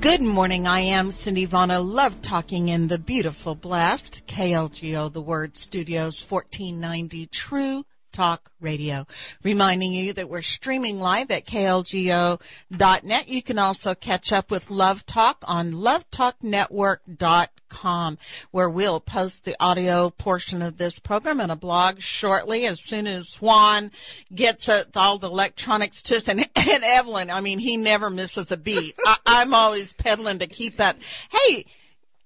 Good morning. I am Cindy Vana. Love talking in the beautiful, blessed KLGO, the Word Studios, 1490 True Talk Radio. Reminding you that we're streaming live at klgo.net. You can also catch up with Love Talk on lovetalknetwork.com where we'll post the audio portion of this program and a blog shortly as soon as Juan gets all the electronics to us. And, and Evelyn, I mean, he never misses a beat. I, I'm always pedaling to keep up. Hey,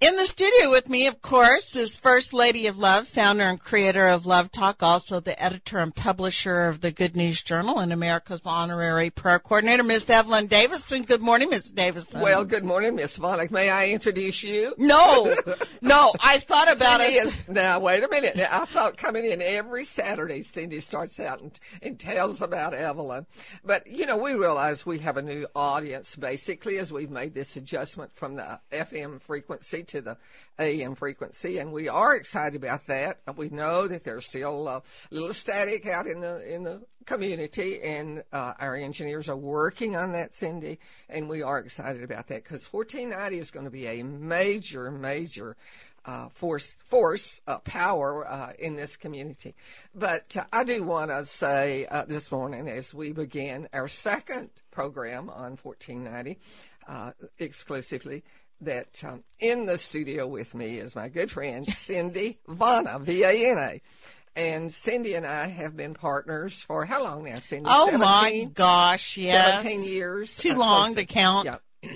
in the studio with me, of course, is First Lady of Love, founder and creator of Love Talk, also the editor and publisher of the Good News Journal and America's honorary prayer coordinator, Miss Evelyn Davison. Good morning, Miss Davison. Well, good morning, Miss Vonek. May I introduce you? No, no, I thought about Cindy it. Is, now, wait a minute. Now, I thought coming in every Saturday, Cindy starts out and, and tells about Evelyn. But, you know, we realize we have a new audience, basically, as we've made this adjustment from the FM frequency to the AM frequency, and we are excited about that. We know that there's still a little static out in the in the community, and uh, our engineers are working on that, Cindy, and we are excited about that because 1490 is going to be a major, major. Uh, force, force, uh, power uh, in this community. But uh, I do want to say uh, this morning, as we begin our second program on 1490, uh, exclusively, that um, in the studio with me is my good friend Cindy Vana, V A N A. And Cindy and I have been partners for how long now, Cindy? Oh my gosh, yes. 17 years. Too long to count. Yeah.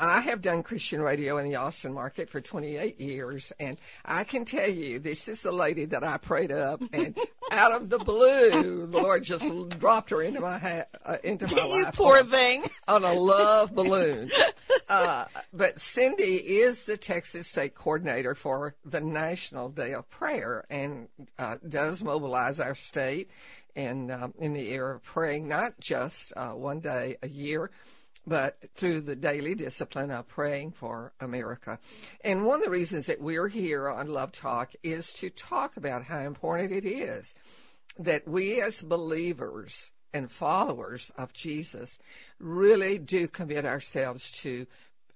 I have done Christian radio in the Austin market for 28 years, and I can tell you, this is the lady that I prayed up, and out of the blue, the Lord just dropped her into my ha- uh, into my you life. poor on, thing. on a love balloon. Uh, but Cindy is the Texas State Coordinator for the National Day of Prayer, and uh, does mobilize our state in um, in the era of praying, not just uh, one day a year but through the daily discipline of praying for America. And one of the reasons that we're here on Love Talk is to talk about how important it is that we as believers and followers of Jesus really do commit ourselves to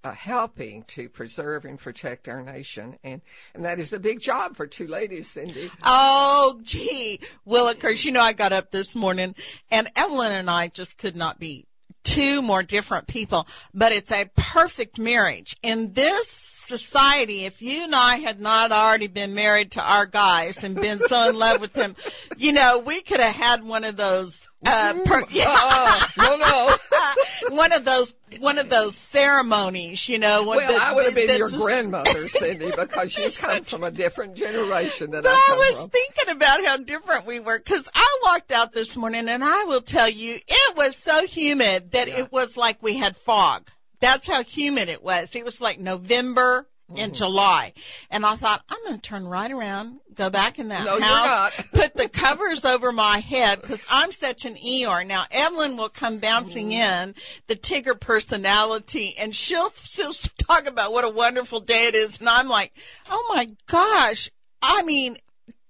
uh, helping to preserve and protect our nation. And, and that is a big job for two ladies, Cindy. Oh, gee. Well, of course, you know, I got up this morning and Evelyn and I just could not be two more different people, but it's a perfect marriage. In this society, if you and I had not already been married to our guys and been so in love with them, you know, we could have had one of those uh, per- yeah. uh, no, no. one of those one of those ceremonies, you know. Well, the, I would have been the, your the, grandmother, Cindy, because you come from a different generation than I come I was from. thinking about how different we were because I walked out this morning and I will tell you it was so humid that Yeah. it was like we had fog. That's how humid it was. It was like November in Mm-hmm. July. And I thought, I'm going to turn right around, go back in that No, you're house, not. put the covers over my head because I'm such an ER. Now, Evelyn will come bouncing Mm-hmm. in, the Tigger personality, and she'll, she'll talk about what a wonderful day it is. And I'm like, oh my gosh. I mean,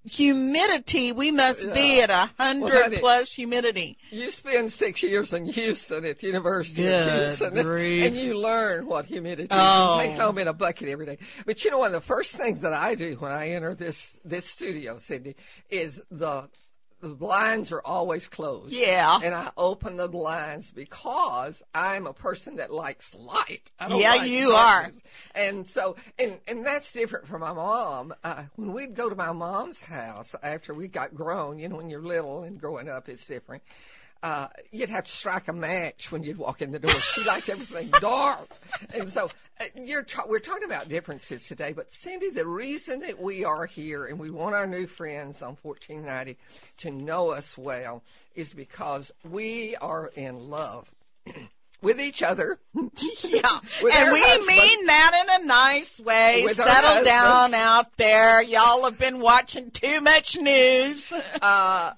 humidity, we must be at a hundred Well, plus humidity. You spend six years in Houston at the University of Houston, grief. and you learn what humidity Oh. is. You oh. take home in a bucket every day. But you know, one of the first things that I do when I enter this this studio, Cindy, is the the blinds are always closed. Yeah. And I open the blinds because I'm a person that likes light. I don't Yeah, like you are. And so, and, and that's different from my mom. Uh, when we'd go to my mom's house after we got grown, you know, when you're little and growing up, it's different. Uh, you'd have to strike a match when you'd walk in the door. She liked everything dark. And so uh, we're talking about differences today. But Cindy, the reason that we are here and we want our new friends on 1490 to know us well is because we are in love with each other. Yeah. And we husband. mean that in a nice way. With Settle down out there. Y'all have been watching too much news. uh,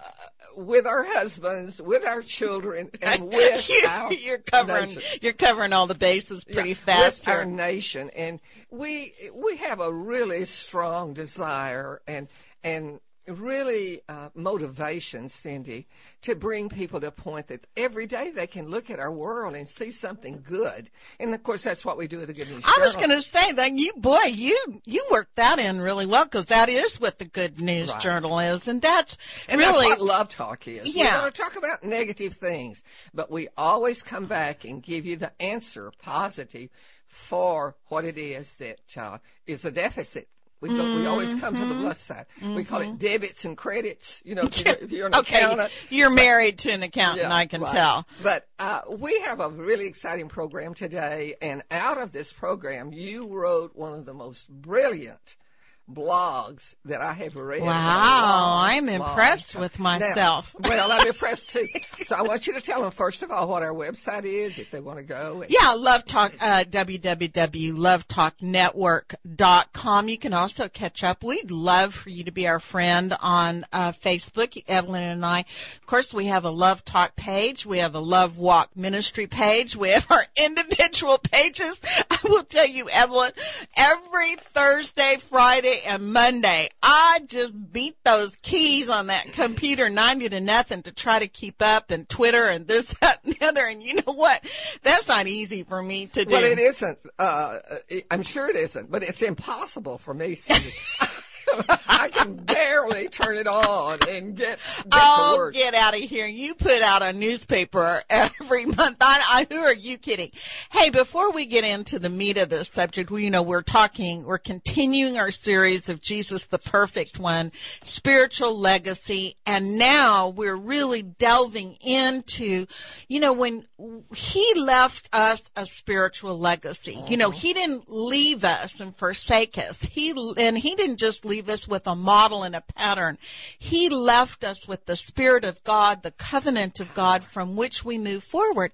with our husbands, with our children, and with you, our you're covering nation. you're covering all the bases pretty Yeah, fast with our nation, and we we have a really strong desire and and really uh, motivation, Cindy, to bring people to a point that every day they can look at our world and see something good. And of course, that's what we do with the Good News Journal. I was going to say that you, boy, you you worked that in really well because that is what the Good News Right. Journal is, and that's And really that's what love talk is. Yeah. We're going to talk about negative things, but we always come back and give you the answer, positive, for what it is that uh, is a deficit. We, go, we always come to the Mm-hmm. plus side. We call it debits and credits. You know, if you're, if you're an okay. accountant. You're married to an accountant, Yeah, I can right. tell. But uh, we have a really exciting program today, and out of this program, you wrote one of the most brilliant blogs that I have read. Wow, I'm long impressed with Now, myself. well, I'm impressed too. So I want you to tell them first of all what our website is if they want to go. And- Yeah, Love Talk, uh, www.lovetalknetwork.com. You can also catch up. We'd love for you to be our friend on uh, Facebook, Evelyn and I. Of course, we have a Love Talk page. We have a Love Walk Ministry page. We have our individual pages. I will tell you, Evelyn, every Thursday, Friday, and Monday, I just beat those keys on that computer 90 to nothing to try to keep up and Twitter and this, that, and the other. And you know what? That's not easy for me to do. Well, it isn't. Uh, I'm sure it isn't, but it's impossible for me. I can barely turn it on and get, get Oh, work. get out of here. You put out a newspaper every month. I, I, who are you kidding? Hey, before we get into the meat of the subject, we, you know, we're talking, we're continuing our series of Jesus, the perfect one, spiritual legacy. And now we're really delving into, you know, when he left us a spiritual legacy, you know, mm-hmm. he didn't leave us and forsake us. He, and he didn't just leave us with a model and a pattern. He left us with the Spirit of God, the covenant of God from which we move forward.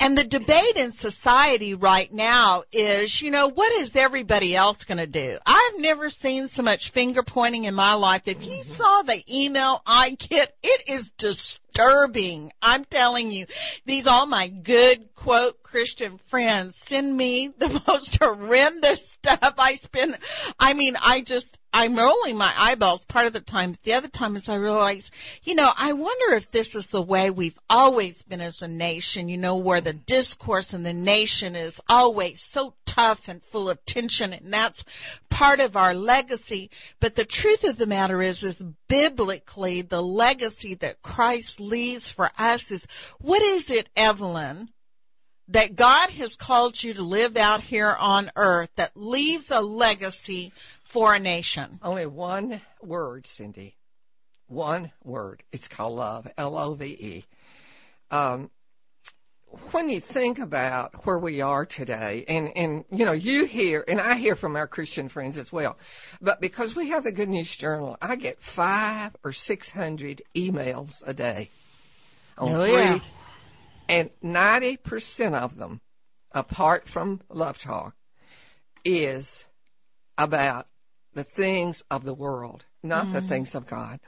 And the debate in society right now is, you know, what is everybody else going to do? I've never seen so much finger pointing in my life. If you saw the email I get, it is disturbing. I'm telling you, these all my good quote Christian friends send me the most horrendous stuff. I spend, I mean, I just, I'm rolling my eyeballs part of the time. The other time is I realize, you know, I wonder if this is the way we've always been as a nation, you know, where the discourse in the nation is always so tough and full of tension. And that's part of our legacy. But the truth of the matter is, is biblically, the legacy that Christ leaves for us is, what is it, Evelyn? that God has called you to live out here on earth that leaves a legacy for a nation. Only one word, Cindy. One word. It's called love. L O V E. Um, when you think about where we are today, and, and you know, you hear, and I hear from our Christian friends as well, but because we have the Good News Journal, I get five or six hundred emails a day on Oh, three, yeah. and ninety percent of them, apart from Love Talk, is about the things of the world, not the mm-hmm. things of God.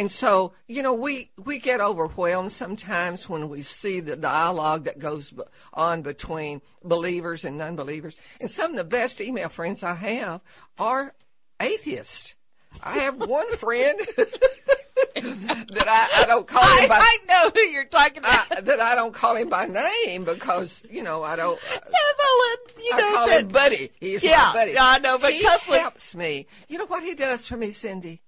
And so, you know, we, we get overwhelmed sometimes when we see the dialogue that goes on between believers and non-believers. And some of the best email friends I have are atheists. I have one friend that I, I don't call him by I know who you're talking about. I, that I don't call him by name because you know I don't. Evelyn, you I know call that. him Buddy. He's Yeah, my buddy. I know, but he helps me. You know what he does for me, Cindy?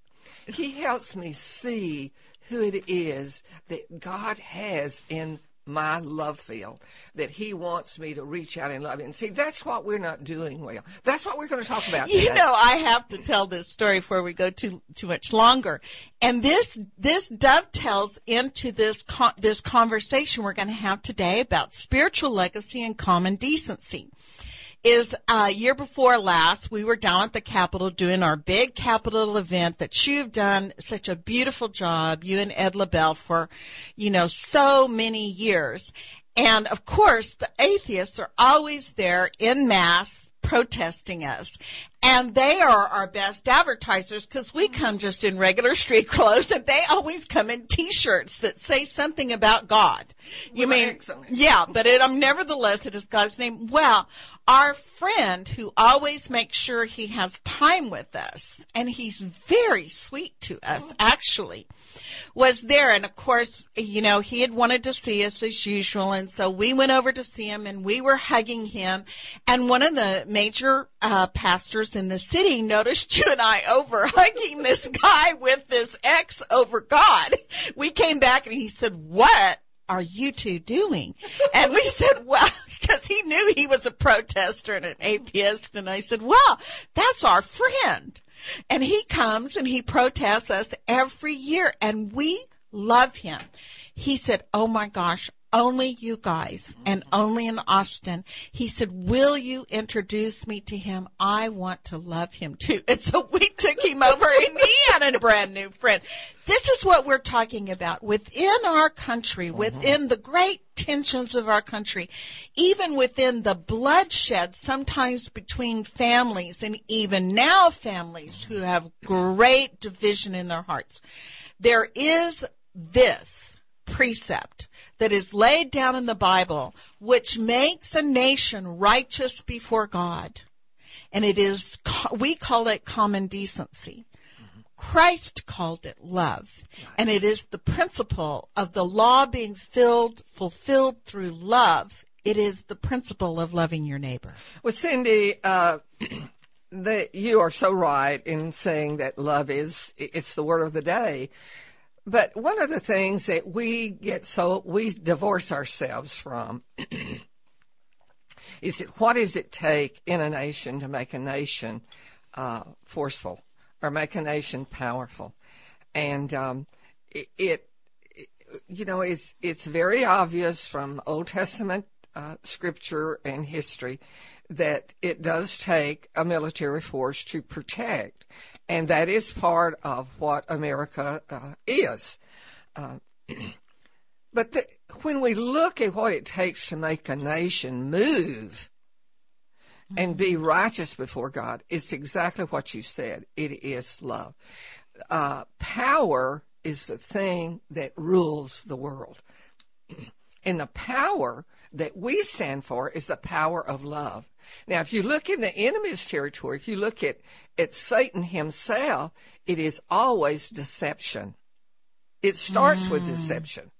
He helps me see who it is that God has in my love field that He wants me to reach out and love. And see, that's what we're not doing well. That's what we're going to talk about You today. know, I have to tell this story before we go too too much longer. And this this dovetails into this con- this conversation we're going to have today about spiritual legacy and common decency. Is uh, year before last, we were down at the Capitol doing our big Capitol event that you've done such a beautiful job, you and Ed LaBelle, for, you know, so many years. And of course, the atheists are always there in mass protesting us. And they are our best advertisers because we come just in regular street clothes and they always come in t-shirts that say something about God. You Well, mean, excellent. yeah, but it, um, nevertheless, it is God's name. Well, our friend who always makes sure he has time with us, and he's very sweet to us, actually, was there. And of course, you know, he had wanted to see us as usual. And so we went over to see him and we were hugging him. And one of the major uh, pastors in the city noticed you and I over hugging this guy with this X over God. We came back and he said, what? are you two doing? And we said, well, because he knew he was a protester and an atheist. And I said, well, that's our friend. And he comes and he protests us every year and we love him. He said, oh my gosh, only you guys and only in Austin. He said, will you introduce me to him? I want to love him too. And so we took him over and he had a brand new friend. This is what we're talking about within our country, mm-hmm. within the great tensions of our country, even within the bloodshed sometimes between families and even now families who have great division in their hearts. There is this precept that is laid down in the Bible, which makes a nation righteous before God. And it is, we call it common decency. Christ called it love. And it is the principle of the law being filled, fulfilled through love. It is the principle of loving your neighbor. Well, Cindy, uh, the, you are so right in saying that love is it's the word of the day. But one of the things that we get so we divorce ourselves from is that what does it take in a nation to make a nation uh, forceful or make a nation powerful? And um, it, it, you know, it's it's very obvious from Old Testament uh, scripture and history that it does take a military force to protect, and that is part of what America uh, is. Uh, but the, when we look at what it takes to make a nation move and be righteous before God, it's exactly what you said. It is love. Uh, power is the thing that rules the world. and the power that we stand for is the power of love. Now, if you look in the enemy's territory, if you look at, at Satan himself, it is always deception. It starts with mm. deception.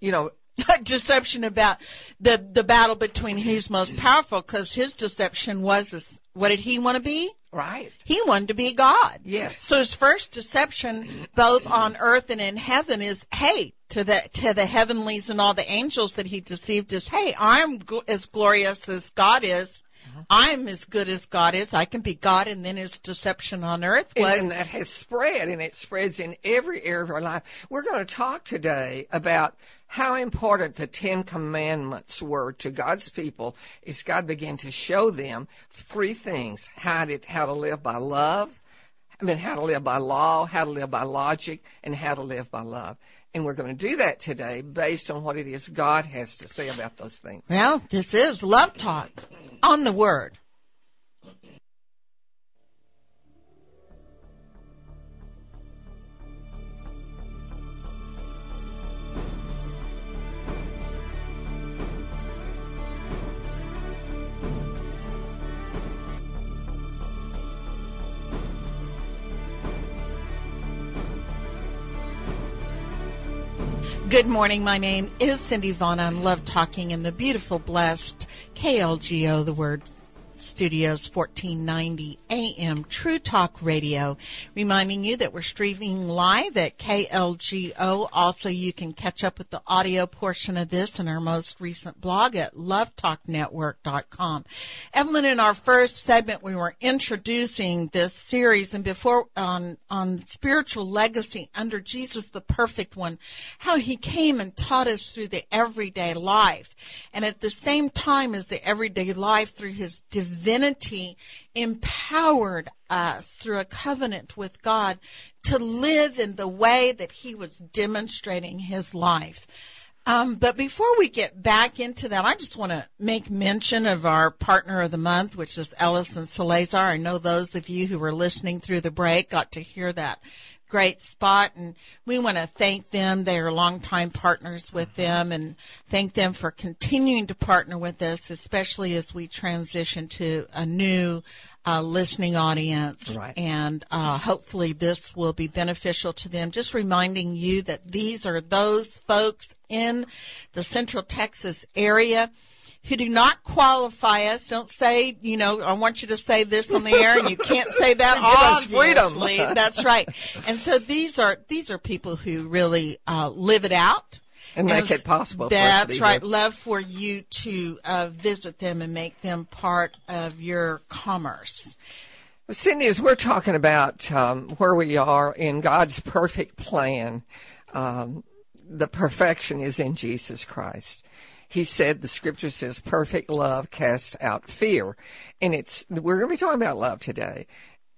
You know, deception about the the battle between who's most powerful because his deception was this, what did he want to be right. he wanted to be god Yes. so his first deception both on earth and in heaven is hey to the to the heavenlies and all the angels that he deceived is hey i'm gl- as glorious as god is Uh-huh. i'm as good as god is i can be god and then his deception on earth And, was and that has spread, and it spreads in every area of our life. We're going to talk today about how important the Ten Commandments were to God's people as God began to show them three things: how to how to live by love, I mean, how to live by law, how to live by logic, and how to live by love. And we're going to do that today based on what it is God has to say about those things. well this is love talk on the word Good morning. My name is Cindy Vaughn. I'm love talking in the beautiful, blessed KLGO, the word studios 1490 AM True Talk Radio. Reminding you that we're streaming live at KLGO. Also, you can catch up with the audio portion of this in our most recent blog at lovetalknetwork.com. Evelyn, in our first segment, we were introducing this series and before on, on spiritual legacy under Jesus, the perfect one, how he came and taught us through the everyday life. And at the same time as the everyday life through his divinity empowered us through a covenant with God to live in the way that he was demonstrating his life. Um, but before we get back into that, I just want to make mention of our partner of the month, which is Ellison Salazar. I know those of you who were listening through the break got to hear that great spot and we want to thank them. They are longtime partners with them and thank them for continuing to partner with us, especially as we transition to a new uh, listening audience. Right. And uh, hopefully this will be beneficial to them. Just reminding you that these are those folks in the Central Texas area who do not qualify us. Don't say, you know, I want you to say this on the air, and you can't say that. Us freedom. That's right. And so these are these are people who really uh, live it out. And make it possible for us to That's right. here. Love for you to uh, visit them and make them part of your commerce. Well, Cindy, as we're talking about um, where we are in God's perfect plan, um, the perfection is in Jesus Christ. He said, the scripture says, perfect love casts out fear. And it's, we're going to be talking about love today.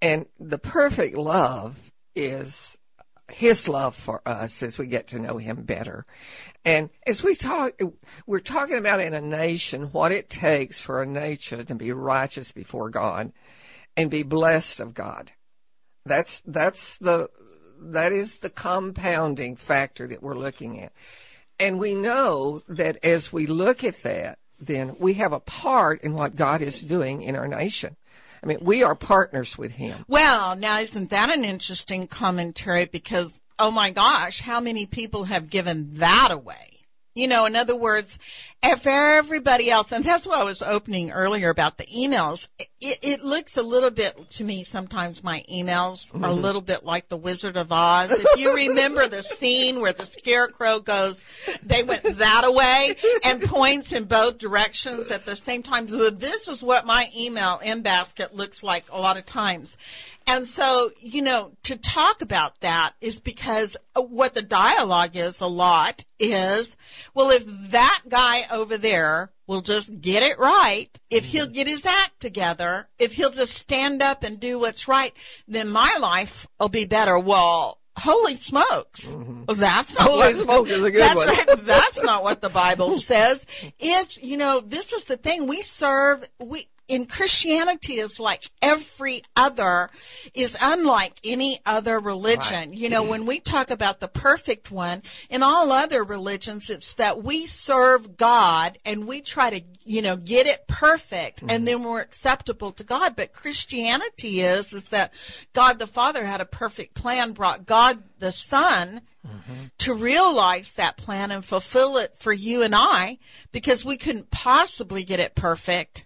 And the perfect love is his love for us as we get to know him better. And as we talk, we're talking about in a nation what it takes for a nation to be righteous before God and be blessed of God. That's that's the that is the compounding factor that we're looking at. And we know that as we look at that, then we have a part in what God is doing in our nation. I mean, we are partners with him. Well, now isn't that an interesting commentary? Because oh my gosh, how many people have given that away? You know, in other words, if everybody else, and that's what I was opening earlier about the emails, it, it looks a little bit to me sometimes my emails are a mm-hmm. little bit like the Wizard of Oz. If you remember the scene where the scarecrow goes, they went that away and points in both directions at the same time. This is what my email in basket looks like a lot of times. And so, you know, to talk about that is because what the dialogue is a lot is, well, if that guy over there will just get it right, if mm-hmm. he'll get his act together, if he'll just stand up and do what's right, then my life will be better. Well, holy smokes. Mm-hmm. That's not Holy what, smoke is a good that's one. right. That's not what the Bible says. It's, you know, this is the thing. We serve, we, in Christianity is like every other, is unlike any other religion. You know, when we talk about the perfect one, in all other religions, it's that we serve God and we try to, you know, get it perfect and mm-hmm. then we're acceptable to God. But Christianity is, is that God the Father had a perfect plan, brought God the Son mm-hmm. to realize that plan and fulfill it for you and I because we couldn't possibly get it perfect.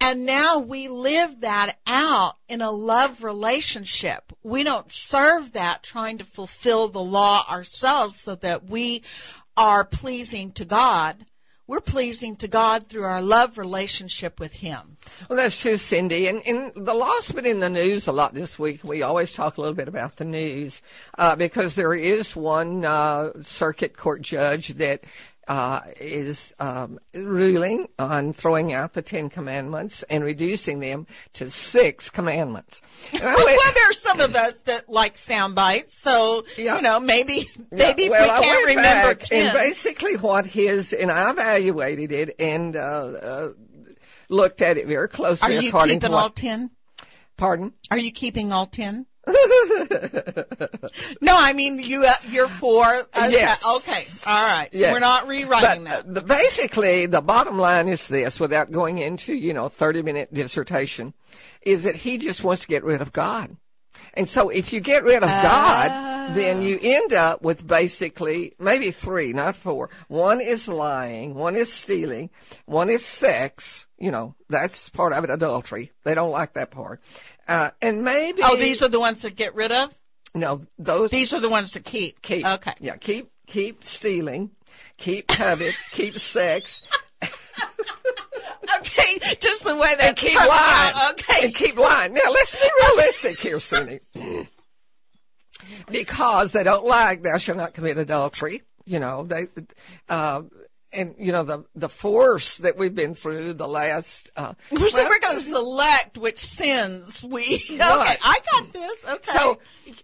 And now we live that out in a love relationship. We don't serve that trying to fulfill the law ourselves so that we are pleasing to God. We're pleasing to God through our love relationship with Him. Well, that's true, Cindy. And, and the law's been in the news a lot this week. We always talk a little bit about the news uh, because there is one uh, circuit court judge that uh, is um, ruling on throwing out the Ten Commandments and reducing them to six commandments. Went- well, there's some of us that like sound bites, so Yeah. you know maybe Yeah, maybe well, we I can't remember. And basically, what his and I evaluated it and uh, uh, looked at it very closely. Are you keeping to all ten? Pardon? Are you keeping all ten? No, I mean you. Uh, you're four. Okay, Yes. Okay. All right. Yes. We're not rewriting But that. uh, basically, the bottom line is this, without going into you know thirty minute dissertation, is that he just wants to get rid of God. And so if you get rid of God, then you end up with basically maybe three, not four. One is lying, one is stealing, one is sex. You know, that's part of it, adultery. They don't like that part. Uh, and maybe Oh, these are the ones that get rid of. no, those These are the ones to keep. keep. Okay. Yeah, keep keep stealing, keep covet, keep sex, Okay. Just the way they keep lying. Okay. And keep lying. Now let's be realistic here, Cindy. Because they don't like thou shalt not commit adultery. You know, they uh and you know the the force that we've been through the last uh so well, we're going to select which sins we. Okay, Right. I got this. Okay. So,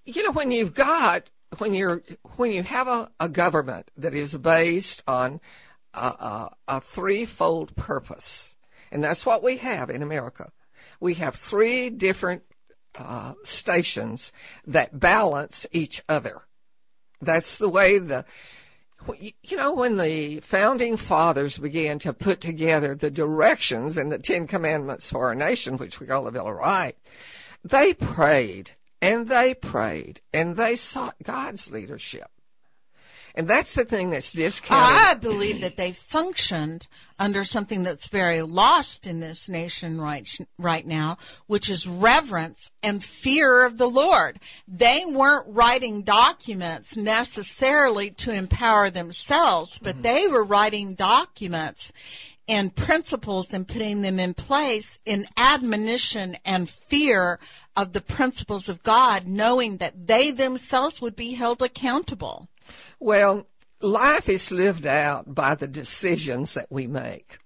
you know, when you've got when you're when you have a, a government that is based on a, a, a threefold purpose, and that's what we have in America. We have three different uh, stations that balance each other. That's the way the you know, when the founding fathers began to put together the directions and the Ten Commandments for our nation, which we call the Bill of Rights, they prayed and they prayed and they sought God's leadership. And that's the thing that's discounted. I believe that they functioned under something that's very lost in this nation right, right now, which is reverence and fear of the Lord. They weren't writing documents necessarily to empower themselves, but mm-hmm. they were writing documents and principles and putting them in place in admonition and fear of the principles of God, knowing that they themselves would be held accountable. Well, life is lived out by the decisions that we make.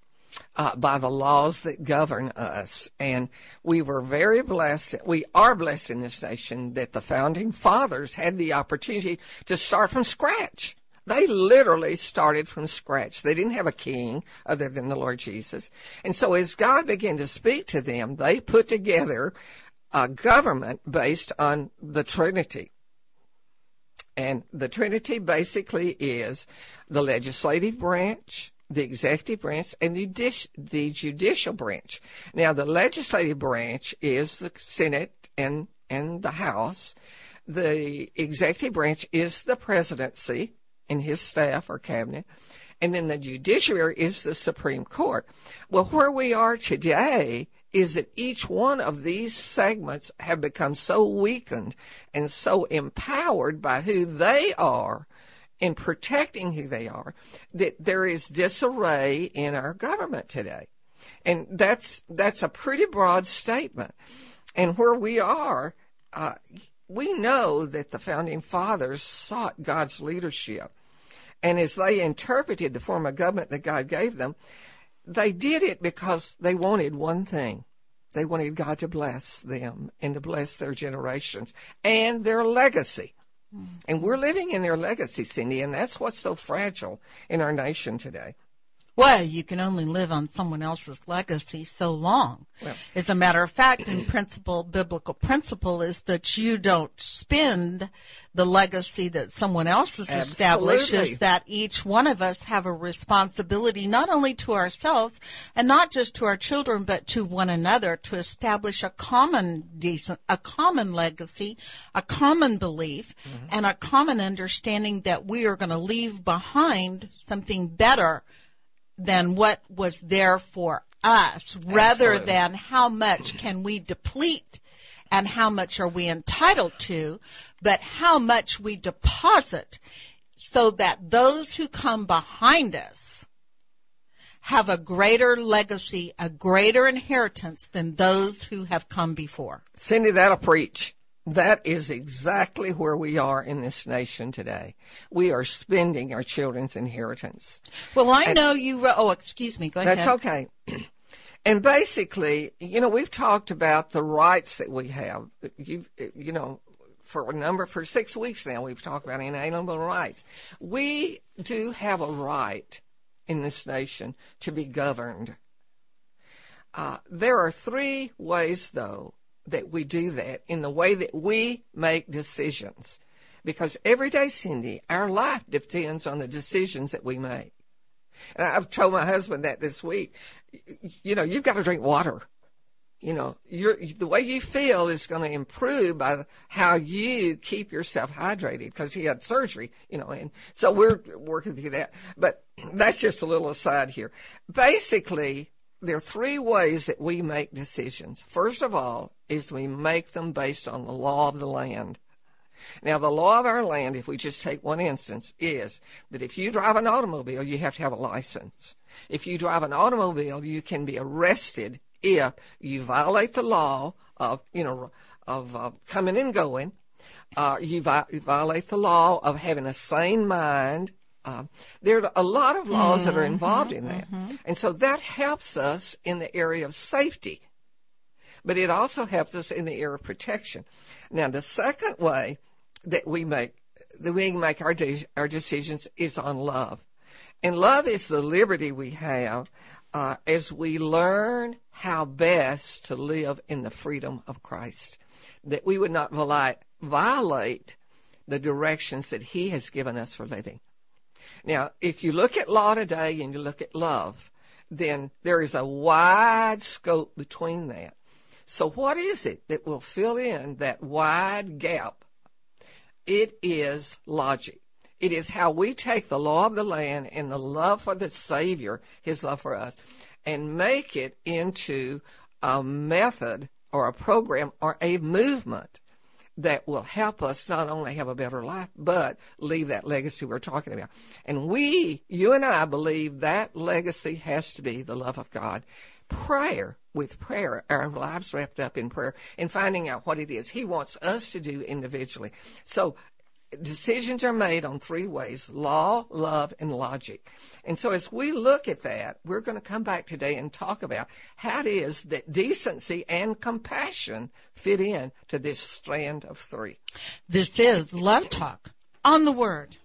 Uh, by the laws that govern us. And we were very blessed. We are blessed in this nation that the founding fathers had the opportunity to start from scratch. They literally started from scratch. They didn't have a king other than the Lord Jesus. And so as God began to speak to them, they put together a government based on the Trinity. And the Trinity basically is the legislative branch, the executive branch, and the, judici- the judicial branch. Now, the legislative branch is the Senate and, and the House. The executive branch is the presidency and his staff or cabinet. And then the judiciary is the Supreme Court. Well, where we are today is that each one of these segments have become so weakened and so empowered by who they are in protecting who they are that there is disarray in our government today. And that's that's a pretty broad statement. And where we are, uh, we know that the founding fathers sought God's leadership. And as they interpreted the form of government that God gave them, they did it because they wanted one thing. They wanted God to bless them and to bless their generations and their legacy. Mm-hmm. And we're living in their legacy, Cindy, and that's what's so fragile in our nation today. Well, you can only live on someone else's legacy so long. Well, As a matter of fact, in principle, biblical principle is that you don't spend the legacy that someone else has established is that each one of us have a responsibility not only to ourselves and not just to our children, but to one another to establish a common decent, a common legacy, a common belief, mm-hmm. and a common understanding that we are going to leave behind something better than what was there for us rather Absolutely. than how much can we deplete and how much are we entitled to, but how much we deposit so that those who come behind us have a greater legacy, a greater inheritance than those who have come before. Cindy, that'll preach. That is exactly where we are in this nation today. We are spending our children's inheritance. Well, I and know you. Oh, excuse me. Go ahead. That's okay. And basically, you know, we've talked about the rights that we have. You, you know, for a number for six weeks now, we've talked about inalienable rights. We do have a right in this nation to be governed. Uh, there are three ways, though, that we do that in the way that we make decisions. Because every day, Cindy, our life depends on the decisions that we make. And I've told my husband that this week. You know, you've got to drink water. You know, the way you feel is going to improve by how you keep yourself hydrated because he had surgery, you know, and so we're working through that. But that's just a little aside here. Basically, there are three ways that we make decisions. First of all, is we make them based on the law of the land. Now, the law of our land, if we just take one instance, is that if you drive an automobile, you have to have a license. If you drive an automobile, you can be arrested if you violate the law of, you know, of uh, coming and going. Uh, you, vi- you, violate the law of having a sane mind. Uh, there are a lot of laws mm-hmm, that are mm-hmm, involved in that. Mm-hmm. And so that helps us in the area of safety but it also helps us in the area of protection. Now, the second way that we make the way we make our de- our decisions is on love, and love is the liberty we have uh, as we learn how best to live in the freedom of Christ, that we would not violate the directions that He has given us for living. Now, if you look at law today and you look at love, then there is a wide scope between that. So, what is it that will fill in that wide gap? It is logic. It is how we take the law of the land and the love for the Savior, His love for us, and make it into a method or a program or a movement that will help us not only have a better life, but leave that legacy we're talking about. And we, you and I, believe that legacy has to be the love of God. Prayer, with prayer, our lives wrapped up in prayer and finding out what it is He wants us to do individually. So decisions are made on three ways law, love, and logic. And so as we look at that, we're going to come back today and talk about how it is that decency and compassion fit in to this strand of three. This is Love Talk on the Word.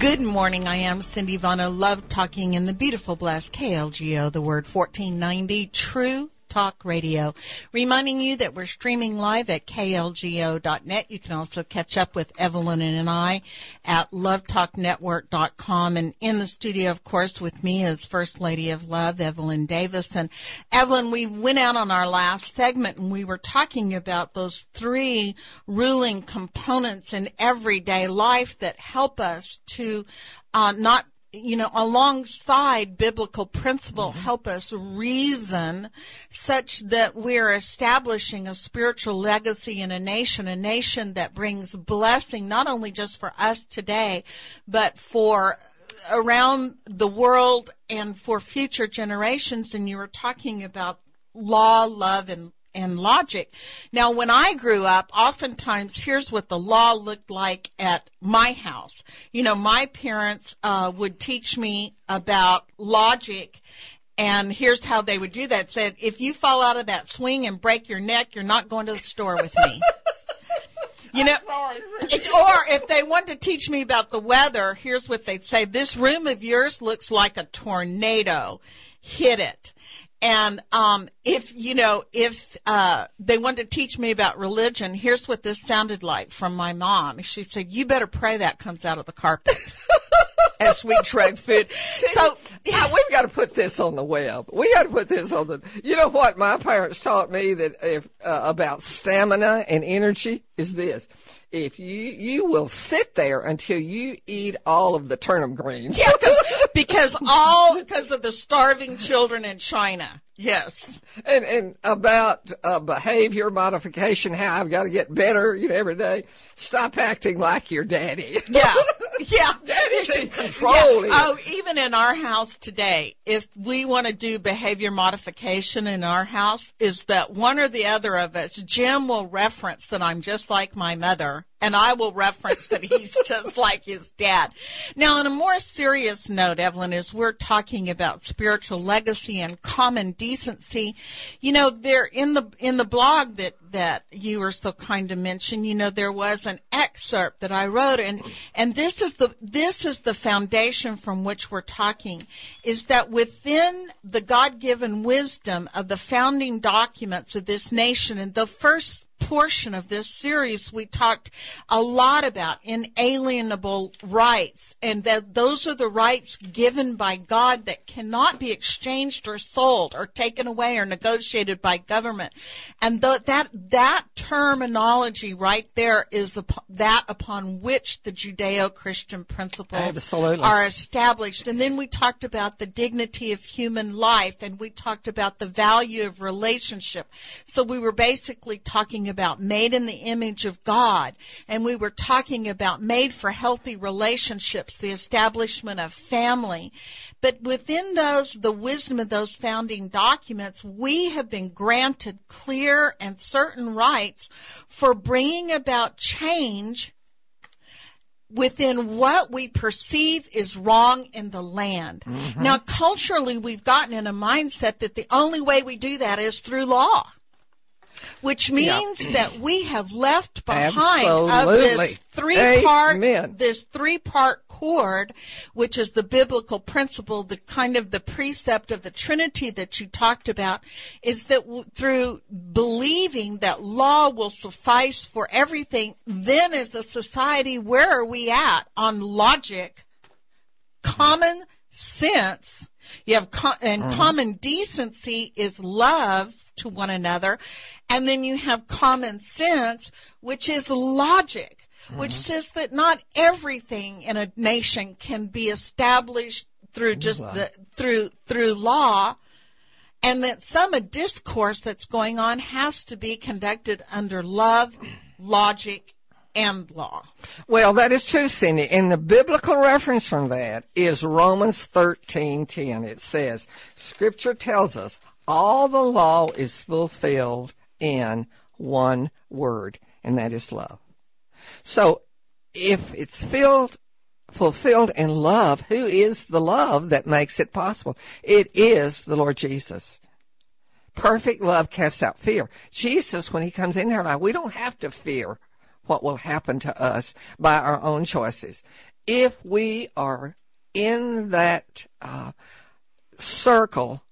Good morning. I am Cindy Vana. Love talking in the beautiful, blessed KLGO, the word 1490, true Talk Radio. Reminding you that we're streaming live at klgo.net. You can also catch up with Evelyn and I at lovetalknetwork.com. And in the studio, of course, with me is First Lady of Love, Evelyn Davis. And Evelyn, we went out on our last segment and we were talking about those three ruling components in everyday life that help us to uh, not you know, alongside biblical principle, mm-hmm. help us reason such that we're establishing a spiritual legacy in a nation, a nation that brings blessing not only just for us today, but for around the world and for future generations. And you were talking about law, love, and and logic. Now, when I grew up, oftentimes here's what the law looked like at my house. You know, my parents uh, would teach me about logic. And here's how they would do that. Said, if you fall out of that swing and break your neck, you're not going to the store with me. You know, or if they wanted to teach me about the weather, here's what they'd say. This room of yours looks like a tornado. Hit it. And um, if you know, if uh, they wanted to teach me about religion, here's what this sounded like from my mom. She said, "You better pray that comes out of the carpet." as sweet drug food. So yeah, we've got to put this on the web. We got to put this on the. You know what? My parents taught me that if uh, about stamina and energy is this: if you you will sit there until you eat all of the turnip greens. Yeah, because all because of the starving children in China. Yes. And and about uh, behavior modification, how I've got to get better, you know, every day. Stop acting like your daddy. Yeah. Yeah. Daddy's in control. Yeah. Oh, even in our house today, if we want to do behavior modification in our house, is that one or the other of us, Jim will reference that I'm just like my mother and I will reference that he's just like his dad. Now, on a more serious note, Evelyn, as we're talking about spiritual legacy and common decency, you know, there in the in the blog that that you were so kind to mention, you know, there was an excerpt that I wrote, and and this is the this is the foundation from which we're talking, is that within the God given wisdom of the founding documents of this nation, and the first portion of this series, we talked a lot about inalienable rights, and that those are the rights given by God that cannot be exchanged or sold or taken away or negotiated by government. And the, that that terminology right there is that upon which the Judeo-Christian principles Absolutely. are established. And then we talked about the dignity of human life, and we talked about the value of relationship. So we were basically talking about about made in the image of God, and we were talking about made for healthy relationships, the establishment of family. But within those, the wisdom of those founding documents, we have been granted clear and certain rights for bringing about change within what we perceive is wrong in the land. Mm-hmm. Now, culturally, we've gotten in a mindset that the only way we do that is through law which means yeah. that we have left behind of this three part this three part cord, which is the biblical principle, the kind of the precept of the Trinity that you talked about, is that w- through believing that law will suffice for everything, then as a society, where are we at on logic, common sense? You have co- and mm-hmm. common decency is love to one another. And then you have common sense, which is logic, mm-hmm. which says that not everything in a nation can be established through just the, through, through law. And that some discourse that's going on has to be conducted under love, logic, and law. Well, that is true, Cindy. And the biblical reference from that is Romans thirteen ten. It says, Scripture tells us all the law is fulfilled in one word, and that is love. So if it's filled fulfilled in love, who is the love that makes it possible? It is the Lord Jesus. Perfect love casts out fear. Jesus, when he comes in here now, we don't have to fear what will happen to us by our own choices. If we are in that uh, circle,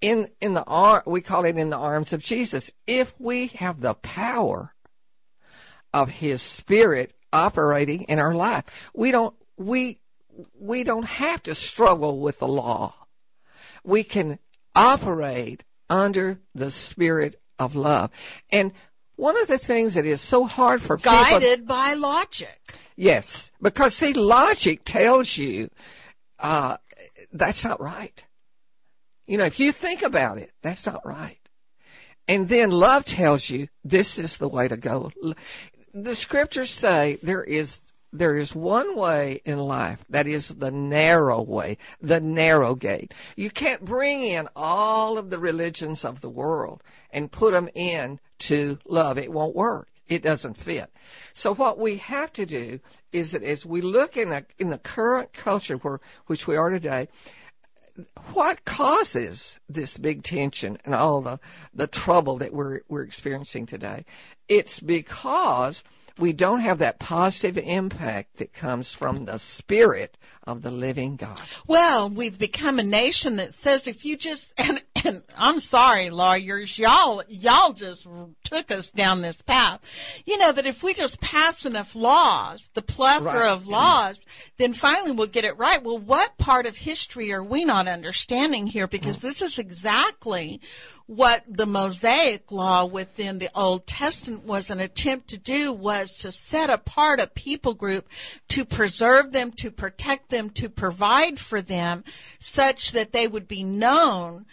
in in the arm, we call it in the arms of Jesus. If we have the power of His Spirit operating in our life, we don't we we don't have to struggle with the law. We can operate under the Spirit of love, and one of the things that is so hard for people guided people, by logic. Yes, because see, logic tells you uh, that's not right. You know, if you think about it, that's not right. And then love tells you this is the way to go. The scriptures say there is there is one way in life that is the narrow way, the narrow gate. You can't bring in all of the religions of the world and put them in to love. It won't work. It doesn't fit. So what we have to do is that as we look in in the current culture where, which we are today, what causes this big tension and all the, the trouble that we're, we're experiencing today? It's because we don't have that positive impact that comes from the spirit of the living God. Well, we've become a nation that says if you just and, and I'm sorry, lawyers, y'all y'all just took us down this path. You know that if we just pass enough laws, the plethora right. of laws, then finally we'll get it right. Well, what part of history are we not understanding here? Because this is exactly what the Mosaic law within the Old Testament was an attempt to do was to set apart a people group to preserve them, to protect them, to provide for them such that they would be known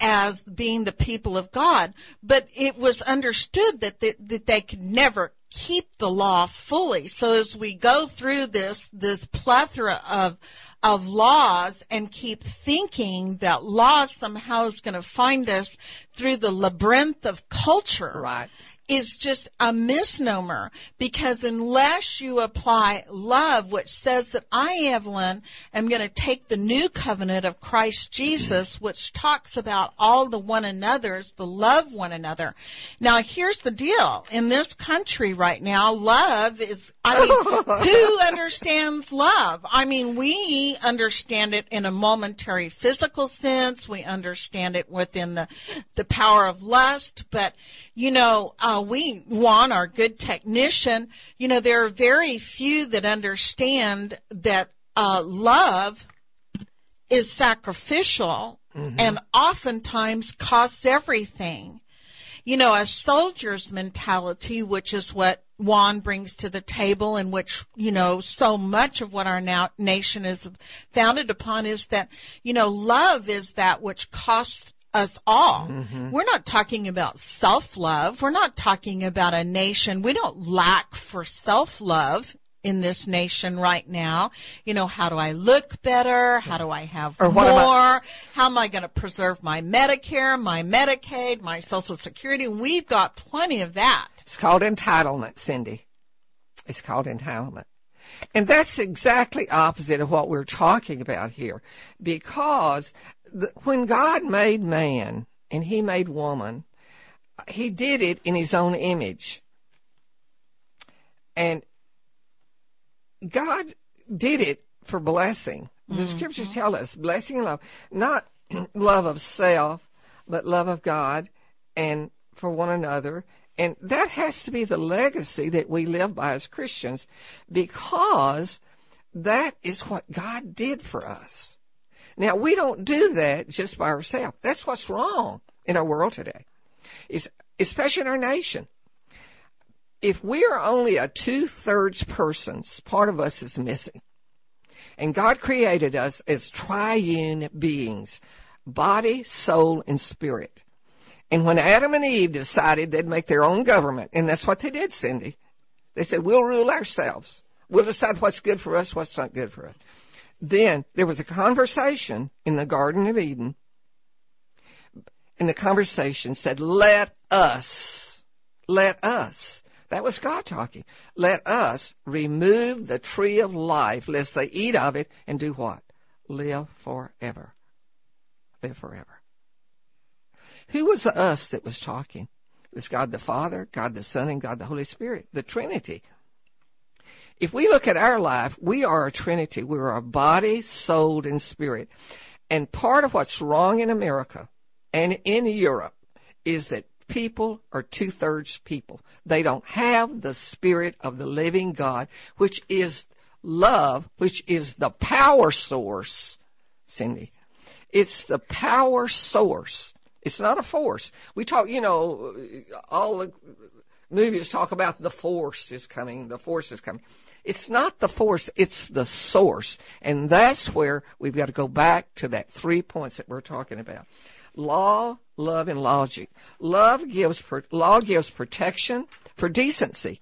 as being the people of God. But it was understood that they, that they could never keep the law fully. So as we go through this, this plethora of, of laws and keep thinking that law somehow is going to find us through the labyrinth of culture. Right is just a misnomer because unless you apply love, which says that I, Evelyn, am going to take the new covenant of Christ Jesus, which talks about all the one another's, the love one another. Now, here's the deal. In this country right now, love is, I mean, who understands love? I mean, we understand it in a momentary physical sense. We understand it within the, the power of lust, but you know, uh, we want our good technician. You know, there are very few that understand that uh, love is sacrificial mm-hmm. and oftentimes costs everything. You know, a soldier's mentality, which is what Juan brings to the table and which, you know, so much of what our now, nation is founded upon is that, you know, love is that which costs us all. Mm-hmm. We're not talking about self love. We're not talking about a nation. We don't lack for self love in this nation right now. You know, how do I look better? How do I have or more? I- how am I going to preserve my Medicare, my Medicaid, my Social Security? We've got plenty of that. It's called entitlement, Cindy. It's called entitlement. And that's exactly opposite of what we're talking about here. Because the, when God made man and he made woman, he did it in his own image. And God did it for blessing. The mm-hmm. scriptures tell us blessing and love, not love of self, but love of God and for one another. And that has to be the legacy that we live by as Christians because that is what God did for us. Now, we don't do that just by ourselves. That's what's wrong in our world today, is especially in our nation if we are only a two thirds persons, part of us is missing. And God created us as triune beings body, soul, and spirit. And when Adam and Eve decided they'd make their own government, and that's what they did, Cindy, they said, We'll rule ourselves. We'll decide what's good for us, what's not good for us. Then there was a conversation in the Garden of Eden, and the conversation said, Let us, let us that was God talking. Let us remove the tree of life, lest they eat of it and do what? Live forever. Live forever. Who was the us that was talking? It was God the Father, God the Son, and God the Holy Spirit, the Trinity. If we look at our life, we are a Trinity. We are a body, soul, and spirit. And part of what's wrong in America and in Europe is that people are two thirds people. They don't have the spirit of the living God, which is love, which is the power source, Cindy. It's the power source. It's not a force. We talk, you know, all the movies talk about the force is coming, the force is coming. It's not the force, it's the source. And that's where we've got to go back to that three points that we're talking about. Law, love, and logic. Love gives law gives protection for decency.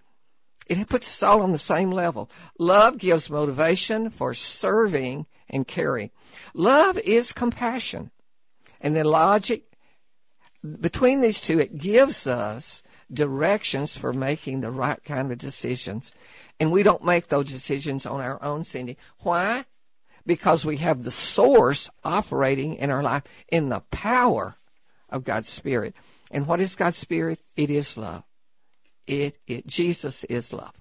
It puts us all on the same level. Love gives motivation for serving and caring. Love is compassion. And then logic, between these two, it gives us directions for making the right kind of decisions. And we don't make those decisions on our own, Cindy. Why? because we have the source operating in our life in the power of God's Spirit. And what is God's Spirit? It is love. It, it Jesus is love.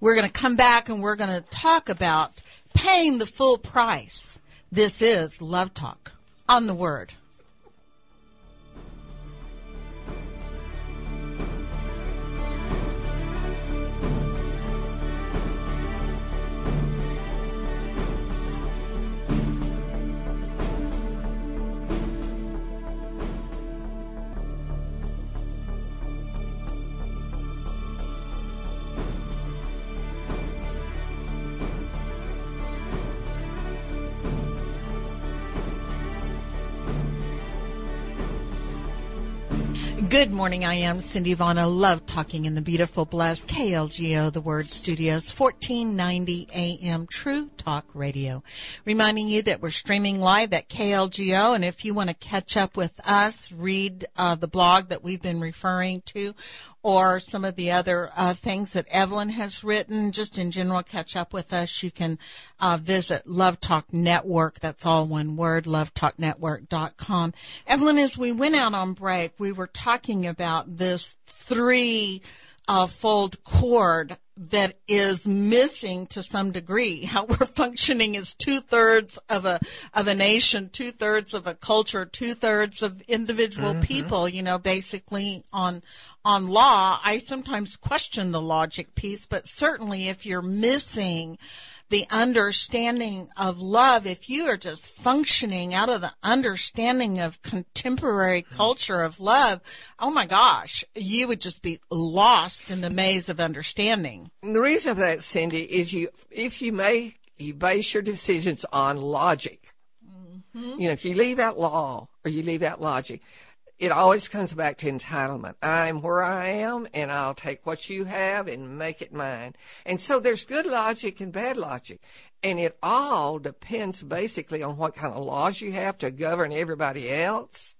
We're going to come back and we're going to talk about paying the full price. This is Love Talk on the Word. Good morning. I am Cindy Vaughn. I love talking in the beautiful, blessed KLGO, the Word Studios, 1490 AM True Talk Radio. Reminding you that we're streaming live at KLGO, and if you want to catch up with us, read uh, the blog that we've been referring to, or some of the other uh, things that Evelyn has written, just in general, catch up with us, you can uh, visit Love Talk Network. That's all one word, lovetalknetwork.com. Evelyn, as we went out on break, we were talking about this three uh, fold cord that is missing to some degree. How we're functioning as two thirds of a of a nation, two thirds of a culture, two thirds of individual mm-hmm. people. You know, basically on on law. I sometimes question the logic piece, but certainly if you're missing the understanding of love, if you are just functioning out of the understanding of contemporary culture of love, oh my gosh, you would just be lost in the maze of understanding. And The reason for that, Cindy, is you if you make you base your decisions on logic. Mm-hmm. You know, if you leave out law or you leave out logic, it always comes back to entitlement. I'm where I am and I'll take what you have and make it mine. And so there's good logic and bad logic. And it all depends basically on what kind of laws you have to govern everybody else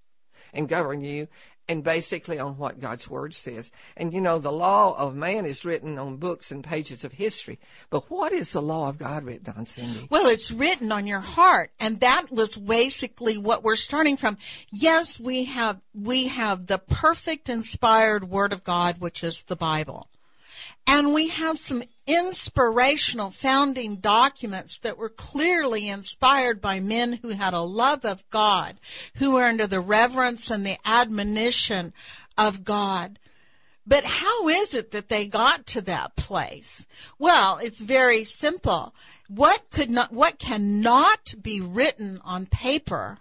and govern you and basically on what God's word says. And you know, the law of man is written on books and pages of history. But what is the law of God written on, Cindy? Well, it's written on your heart. And that was basically what we're starting from. Yes, we have, we have the perfect inspired word of God, which is the Bible. And we have some inspirational founding documents that were clearly inspired by men who had a love of God, who were under the reverence and the admonition of God. But how is it that they got to that place? Well, it's very simple. What could not, what cannot be written on paper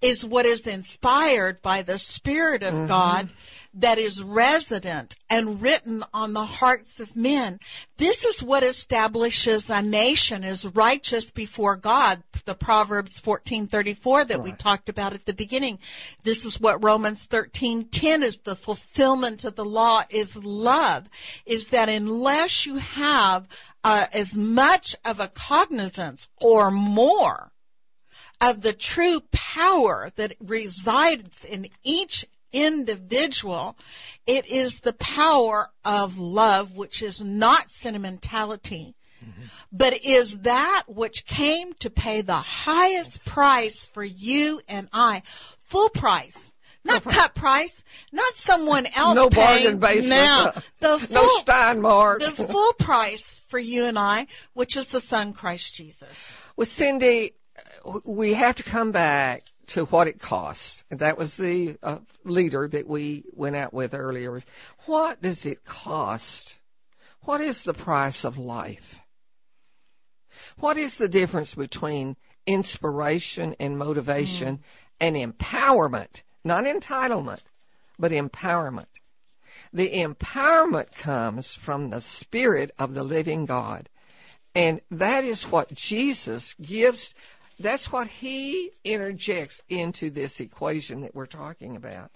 is what is inspired by the Spirit of mm-hmm. God that is resident and written on the hearts of men. This is what establishes a nation as righteous before God. The Proverbs 14:34 that right. we talked about at the beginning. This is what Romans 13:10 is the fulfillment of the law is love is that unless you have uh, as much of a cognizance or more of the true power that resides in each individual. It is the power of love, which is not sentimentality, mm-hmm. but is that which came to pay the highest price for you and I. Full price. Not cut price, not someone else. No bargain basement. Now, the full, no Stein Mart. the full price for you and I, which is the Son Christ Jesus. Well, Cindy, we have to come back to what it costs. And that was the uh, leader that we went out with earlier. What does it cost? What is the price of life? What is the difference between inspiration and motivation mm. and empowerment? Not entitlement, but empowerment. The empowerment comes from the Spirit of the living God. And that is what Jesus gives that's what he interjects into this equation that we're talking about.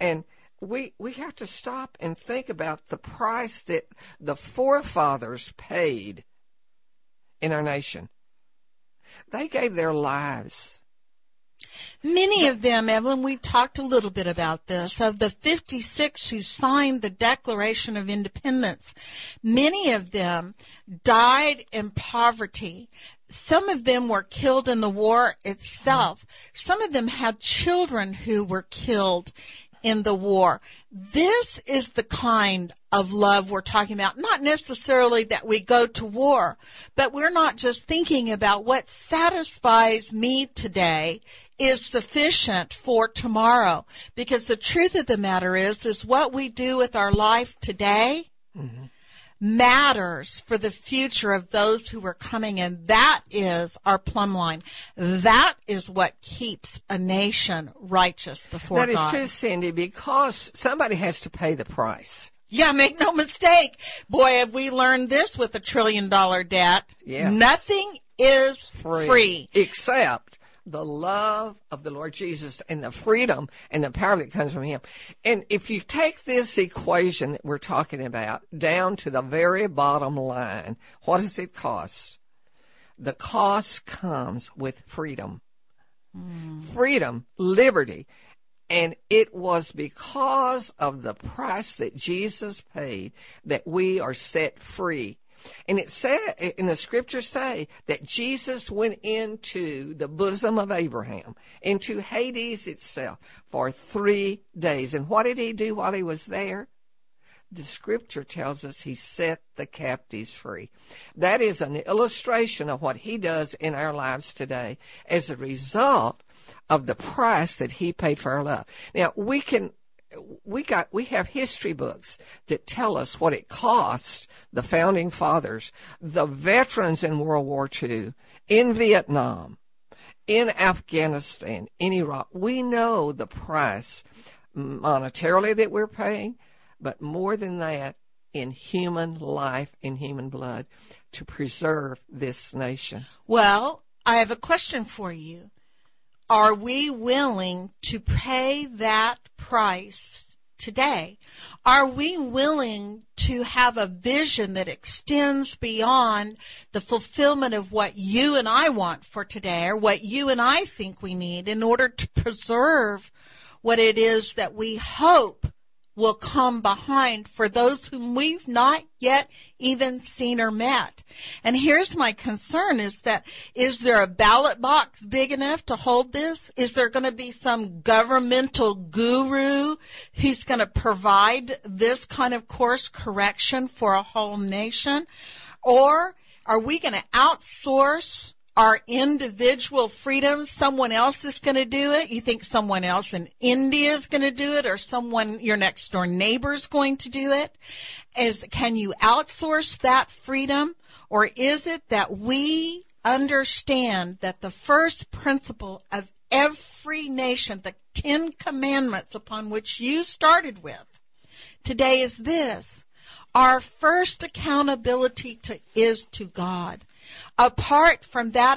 And we we have to stop and think about the price that the forefathers paid in our nation. They gave their lives. Many of them, Evelyn, we talked a little bit about this, of the 56 who signed the Declaration of Independence, many of them died in poverty some of them were killed in the war itself. Some of them had children who were killed in the war. This is the kind of love we're talking about. Not necessarily that we go to war, but we're not just thinking about what satisfies me today is sufficient for tomorrow. Because the truth of the matter is, is what we do with our life today mm-hmm matters for the future of those who are coming and that is our plumb line that is what keeps a nation righteous before That God. true cindy because somebody has to pay the price yeah, make no mistake. Boy, have we learned this with a trillion dollar debt. Yes. Nothing is free. free. Except the love of the Lord Jesus and the freedom and the power that comes from Him. And if you take this equation that we're talking about down to the very bottom line, what does it cost? The cost comes with freedom. Mm. Freedom, liberty. And it was because of the price that Jesus paid that we are set free and it said, in the scriptures say that Jesus went into the bosom of Abraham, into Hades itself for three days. And what did he do while he was there? The scripture tells us he set the captives free. That is an illustration of what he does in our lives today as a result of the price that he paid for our love. Now, we can we got we have history books that tell us what it cost the founding fathers, the veterans in World War II, in Vietnam, in Afghanistan, in Iraq. We know the price monetarily that we're paying, but more than that, in human life, in human blood, to preserve this nation. Well, I have a question for you. Are we willing to pay that price today? Are we willing to have a vision that extends beyond the fulfillment of what you and I want for today or what you and I think we need in order to preserve what it is that we hope will come behind for those whom we've not yet even seen or met. And here's my concern is that is there a ballot box big enough to hold this? Is there going to be some governmental guru who's going to provide this kind of course correction for a whole nation? Or are we going to outsource our individual freedoms. Someone else is going to do it. You think someone else in India is going to do it or someone, your next door neighbor is going to do it? Is, can you outsource that freedom? Or is it that we understand that the first principle of every nation, the Ten Commandments upon which you started with, today is this. Our first accountability to, is to God apart from that,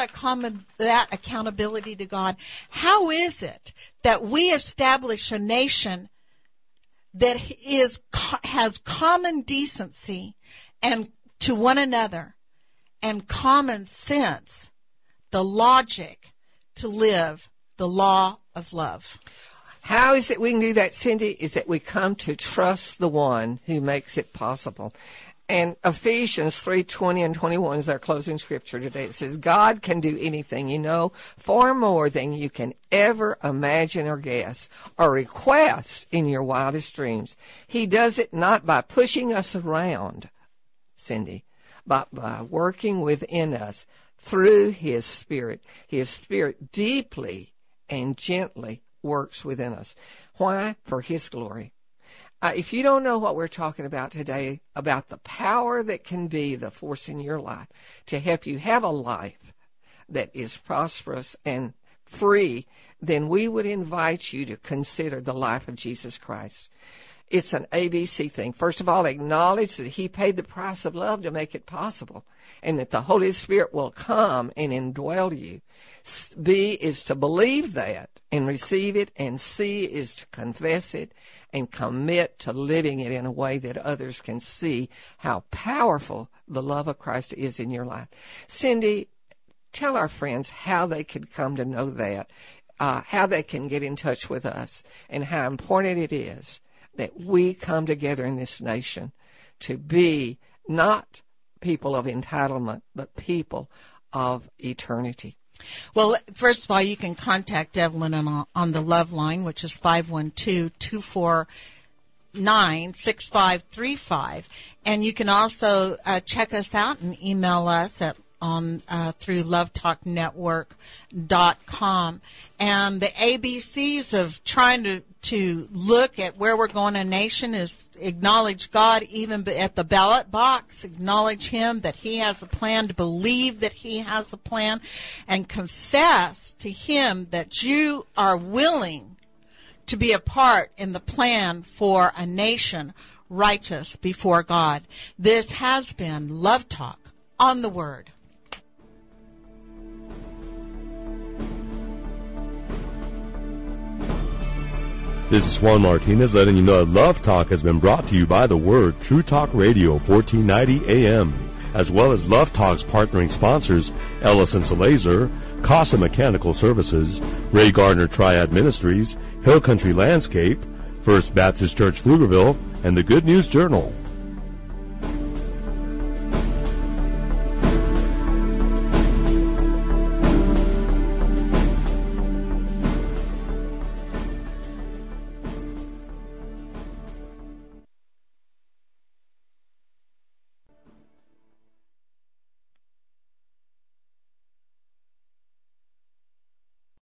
that accountability to God, how is it that we establish a nation that is has common decency and to one another and common sense, the logic to live the law of love? How is it we can do that, Cindy? Is that we come to trust the one who makes it possible. And Ephesians 3:20 and 21 is our closing scripture today. It says God can do anything, you know, far more than you can ever imagine or guess or request in your wildest dreams. He does it not by pushing us around, Cindy, but by working within us through his spirit. His spirit deeply and gently works within us. Why? For his glory. Uh, if you don't know what we're talking about today, about the power that can be the force in your life to help you have a life that is prosperous and free, then we would invite you to consider the life of Jesus Christ. It's an ABC thing. First of all, acknowledge that He paid the price of love to make it possible and that the Holy Spirit will come and indwell you. B is to believe that and receive it, and C is to confess it and commit to living it in a way that others can see how powerful the love of Christ is in your life. Cindy, tell our friends how they could come to know that, uh, how they can get in touch with us, and how important it is that we come together in this nation to be not people of entitlement, but people of eternity. Well, first of all, you can contact Evelyn on, on the Love Line, which is 512 249 6535. And you can also uh, check us out and email us at on uh, through lovetalknetwork.com and the abcs of trying to to look at where we're going a nation is acknowledge god even at the ballot box. Acknowledge him that he has a plan to believe that he has a plan and confess to him that you are willing to be a part in the plan for a nation righteous before god. This has been love talk on the word This is Juan Martinez letting you know that Love Talk has been brought to you by The Word, True Talk Radio, 1490 AM, as well as Love Talk's partnering sponsors, Ellison Salazar, Casa Mechanical Services, Ray Gardner Triad Ministries, Hill Country Landscape, First Baptist Church Pflugerville, and the Good News Journal.